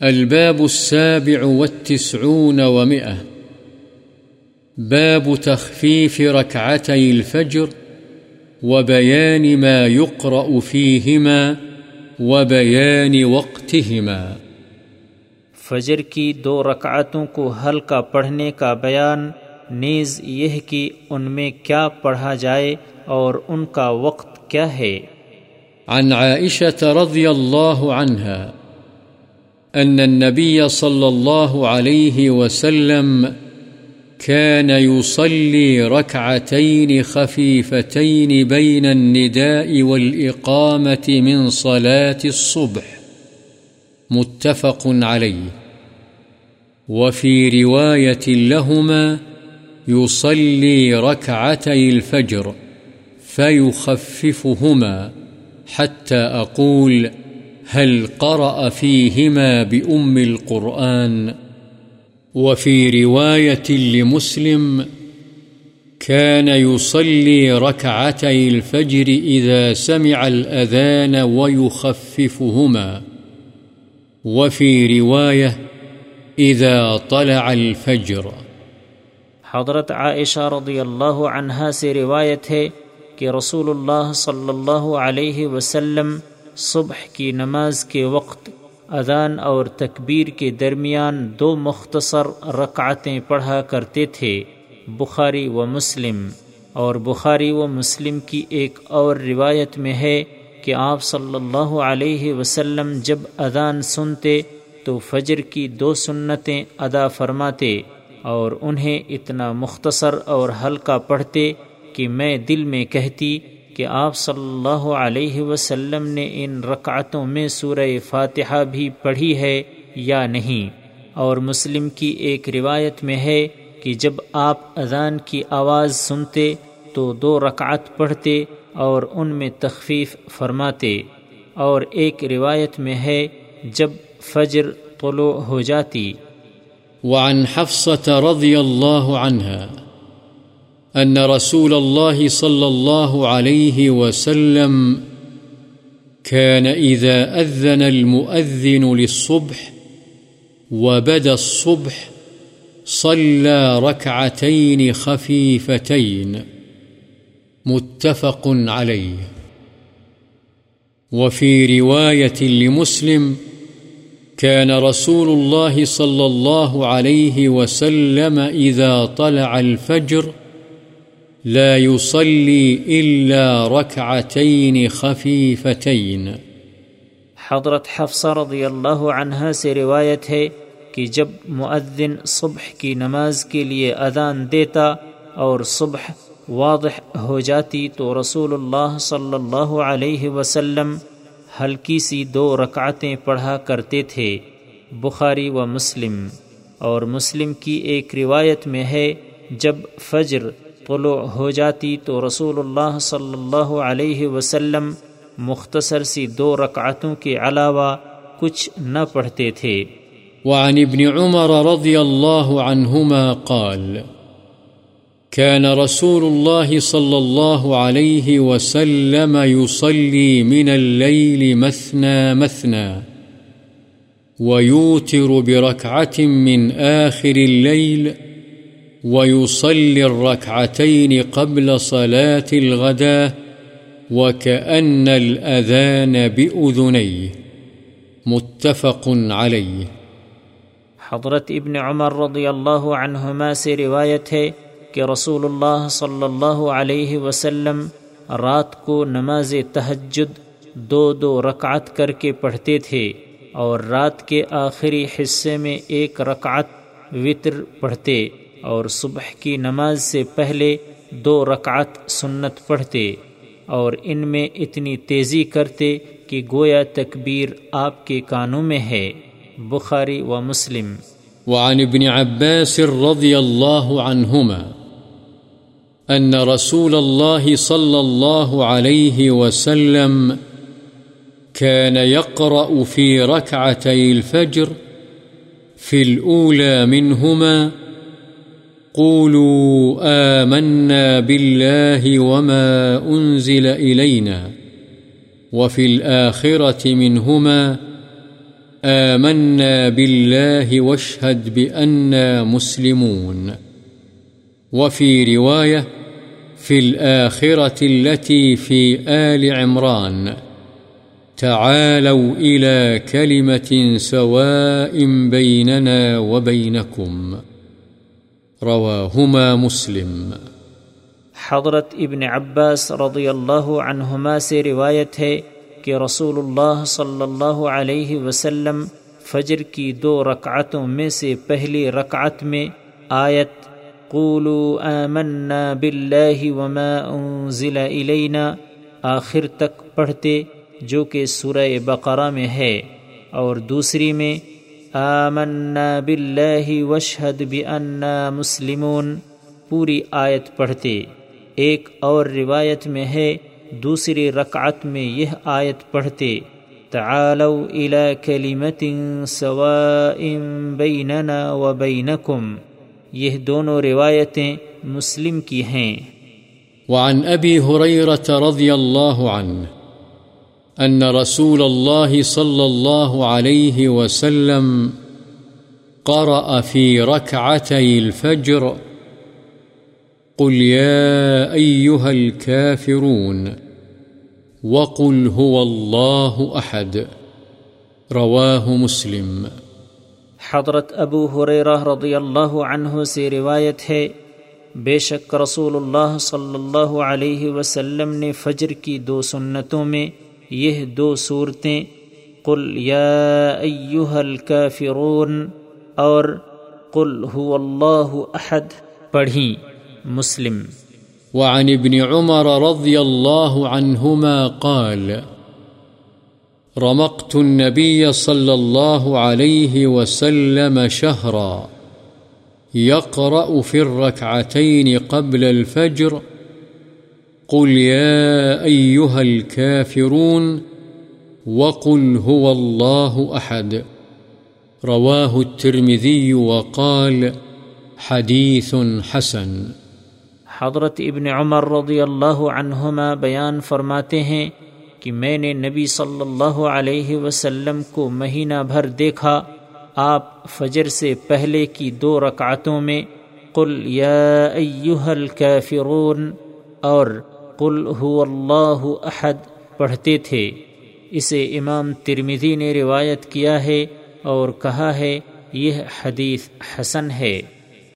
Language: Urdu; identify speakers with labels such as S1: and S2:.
S1: الباب السابع والتسعون ومئة. باب تخفيف ركعتي الفجر وبيان ما يقرأ فيهما وبيان وقتهما.
S2: فجر کی دو رکعتوں کو ہلکا پڑھنے کا بیان نیز یہ کہ ان میں کیا پڑھا جائے اور ان کا وقت کیا ہے۔
S1: عن عائشة رضي الله عنها أن النبي صلى الله عليه وسلم كان يصلي ركعتين خفيفتين بين النداء والإقامة من صلاة الصبح. متفق عليه. وفي رواية لهما يصلي ركعتي الفجر فيخففهما حتى أقول هل قرأ فيهما بأم القرآن وفي رواية لمسلم كان يصلي ركعتي الفجر إذا سمع الأذان ويخففهما وفي رواية إذا طلع الفجر.
S2: حضرت عائشہ رضی اللہ عنہا سے روایت ہے کہ رسول اللہ صلی اللہ علیہ وسلم صبح کی نماز کے وقت، اذان اور تکبیر کے درمیان دو مختصر رکعتیں پڑھا کرتے تھے، بخاری و مسلم۔ اور بخاری و مسلم کی ایک اور روایت میں ہے کہ آپ صلی اللہ علیہ وسلم جب اذان سنتے تو فجر کی دو سنتیں ادا فرماتے اور انہیں اتنا مختصر اور ہلکا پڑھتے کہ میں دل میں کہتی کہ آپ صلی اللہ علیہ وسلم نے ان رکعتوں میں سورہ فاتحہ بھی پڑھی ہے یا نہیں؟ اور مسلم کی ایک روایت میں ہے کہ جب آپ اذان کی آواز سنتے تو دو رکعت پڑھتے اور ان میں تخفیف فرماتے۔ اور ایک روایت میں ہے، جب فجر طلوع ہو جاتی۔
S1: وعن حفصة رضي الله عنها أن رسول الله صلى الله عليه وسلم كان إذا أذن المؤذن للصبح وبدى الصبح صلى ركعتين خفيفتين متفق عليه. وفي رواية لمسلم كان رسول الله صلى الله عليه وسلم إذا طلع الفجر لا يصلي إلا ركعتين خفيفتين.
S2: حضرت حفصہ رضی اللہ عنہ سے روایت ہے کہ جب معذن صبح کی نماز کے لیے اذان دیتا اور صبح واضح ہو جاتی تو رسول اللہ صلی اللہ علیہ وسلم ہلکی سی دو رکعتیں پڑھا کرتے تھے، بخاری و مسلم۔ اور مسلم کی ایک روایت میں ہے، جب فجر طلوع ہو جاتی تو رسول اللہ صلی اللہ علیہ وسلم مختصر سی دو رکعتوں کے علاوہ کچھ نہ پڑھتے تھے۔
S1: وعن ابن عمر رضی اللہ عنہما قال كان رسول الله صلى الله عليه وسلم يصلي من الليل مثنى مثنى ويوتر بركعة من آخر الليل ويصلي الركعتين قبل صلاة الغداء وكأن الأذان بأذنيه. متفق عليه.
S2: حضرت ابن عمر رضی اللہ عنہما سے روایت ہے کہ رسول اللہ صلی اللہ علیہ وسلم رات کو نماز تہجد دو دو رکعت کر کے پڑھتے تھے اور رات کے آخری حصے میں ایک رکعت وطر پڑھتے۔ اور صبح کی نماز سے پہلے دو رکعت سنت پڑھتے اور ان میں اتنی تیزی کرتے کہ گویا تکبیر آپ کے کانوں میں ہے۔ بخاری و مسلم۔
S1: وعن ابن عباس رضی اللہ عنہما ان رسول الله صلى الله عليه وسلم كان يقرأ في ركعتي الفجر في الأولى منهما قولوا آمنا بالله وما أنزل إلينا وفي الآخرة منهما آمنا بالله واشهد بأننا مسلمون وفي رواية في الآخرة التي في آل عمران تعالوا إلى كلمة سواء بيننا وبينكم رواهما مسلم.
S2: حضرت ابن عباس رضی اللہ عنہما سے روایت ہے کہ رسول اللہ صلی اللہ علیہ وسلم فجر کی دو رکعتوں میں سے پہلی رکعت میں آیت، قولوا آمنا باللہ وما انزل الینا، آخر تک پڑھتے، جو کہ سورہ بقرہ میں ہے، اور دوسری میں آمنا باللہ وشہد بأننا مسلمون۔ پوری آیت پڑھتے۔ ایک اور روایت میں ہے، دوسری رکعت میں یہ آیت پڑھتے۔ تعالوا الى كلمة سواء بيننا وبينكم یہ دونوں روایتیں مسلم کی ہیں۔
S1: وعن أبي هريرة رضي الله عنه أن رسول الله صلى الله عليه وسلم قرأ في ركعتي الفجر قل يا أيها الكافرون وقل هو الله أحد. رواه مسلم.
S2: حضرت ابو حریرہ رضی اللہ عنہ سے روایت ہے، بے شک رسول اللہ صلی اللہ علیہ وسلم نے فجر کی دو سنتوں میں یہ دو صورتیں قل یا ایوہ الکافرون اور قل هو اللہ احد پڑھیں مسلم
S1: وعن ابن عمر رضي الله عنهما قال، رمقت النبي صلى الله عليه وسلم شهرا يقرأ في الركعتين قبل الفجر قل يا أيها الكافرون وقل هو الله أحد. رواه الترمذي وقال حديث حسن.
S2: حضرت ابن عمر رضی اللہ عنہما بیان فرماتے ہیں کہ میں نے نبی صلی اللہ علیہ وسلم کو مہینہ بھر دیکھا، آپ فجر سے پہلے کی دو رکعتوں میں قل یا ایوہ الکافرون اور قل هو اللہ احد پڑھتے تھے۔ اسے امام ترمیدی نے روایت کیا ہے اور کہا ہے، یہ حدیث حسن ہے۔